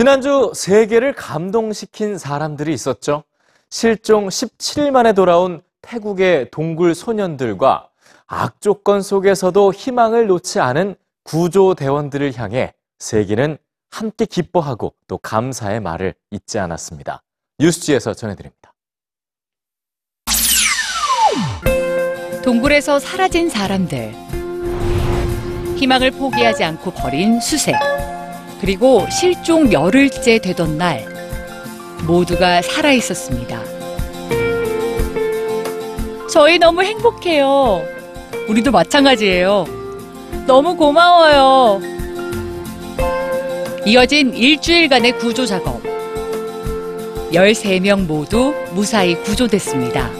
지난주 세계를 감동시킨 사람들이 있었죠. 실종 17일 만에 돌아온 태국의 동굴 소년들과 악조건 속에서도 희망을 놓지 않은 구조대원들을 향해 세계는 함께 기뻐하고 또 감사의 말을 잊지 않았습니다. 뉴스지에서 전해드립니다. 동굴에서 사라진 사람들. 희망을 포기하지 않고 버린 수색. 그리고 실종 열흘째 되던 날. 모두가 살아 있었습니다. 저희 너무 행복해요. 우리도 마찬가지예요. 너무 고마워요. 이어진 일주일간의 구조 작업. 13명 모두 무사히 구조됐습니다.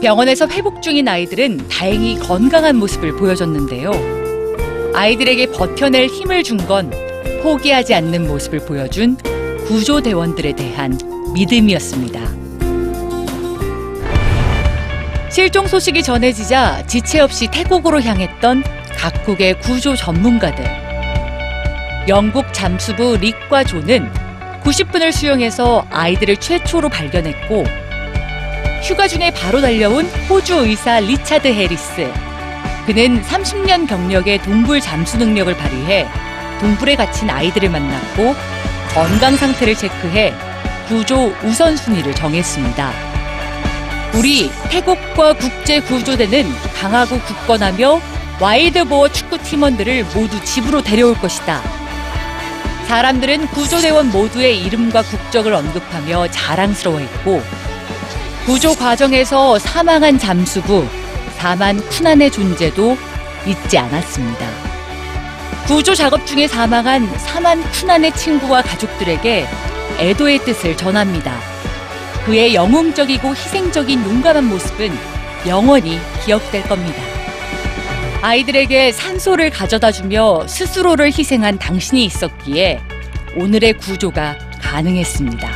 병원에서 회복 중인 아이들은 다행히 건강한 모습을 보여줬는데요. 아이들에게 버텨낼 힘을 준 건 포기하지 않는 모습을 보여준 구조대원들에 대한 믿음이었습니다. 실종 소식이 전해지자 지체 없이 태국으로 향했던 각국의 구조 전문가들. 영국 잠수부 릭과 조는 90분을 수용해서 아이들을 최초로 발견했고 휴가 중에 바로 달려온 호주 의사 리차드 해리스. 그는 30년 경력의 동굴 잠수 능력을 발휘해 동굴에 갇힌 아이들을 만났고 건강 상태를 체크해 구조 우선순위를 정했습니다. 우리 태국과 국제 구조대는 강하고 굳건하며 와일드보어 축구 팀원들을 모두 집으로 데려올 것이다. 사람들은 구조대원 모두의 이름과 국적을 언급하며 자랑스러워했고 구조 과정에서 사망한 잠수부 사만 쿠난의 존재도 잊지 않았습니다. 구조 작업 중에 사망한 사만 쿠난의 친구와 가족들에게 애도의 뜻을 전합니다. 그의 영웅적이고 희생적인 용감한 모습은 영원히 기억될 겁니다. 아이들에게 산소를 가져다 주며 스스로를 희생한 당신이 있었기에 오늘의 구조가 가능했습니다.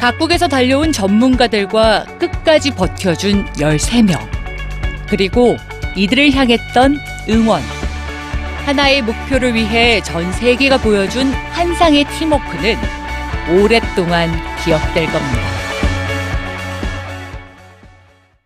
각국에서 달려온 전문가들과 끝까지 버텨준 13명. 그리고 이들을 향했던 응원. 하나의 목표를 위해 전 세계가 보여준 환상의 팀워크는 오랫동안 기억될 겁니다.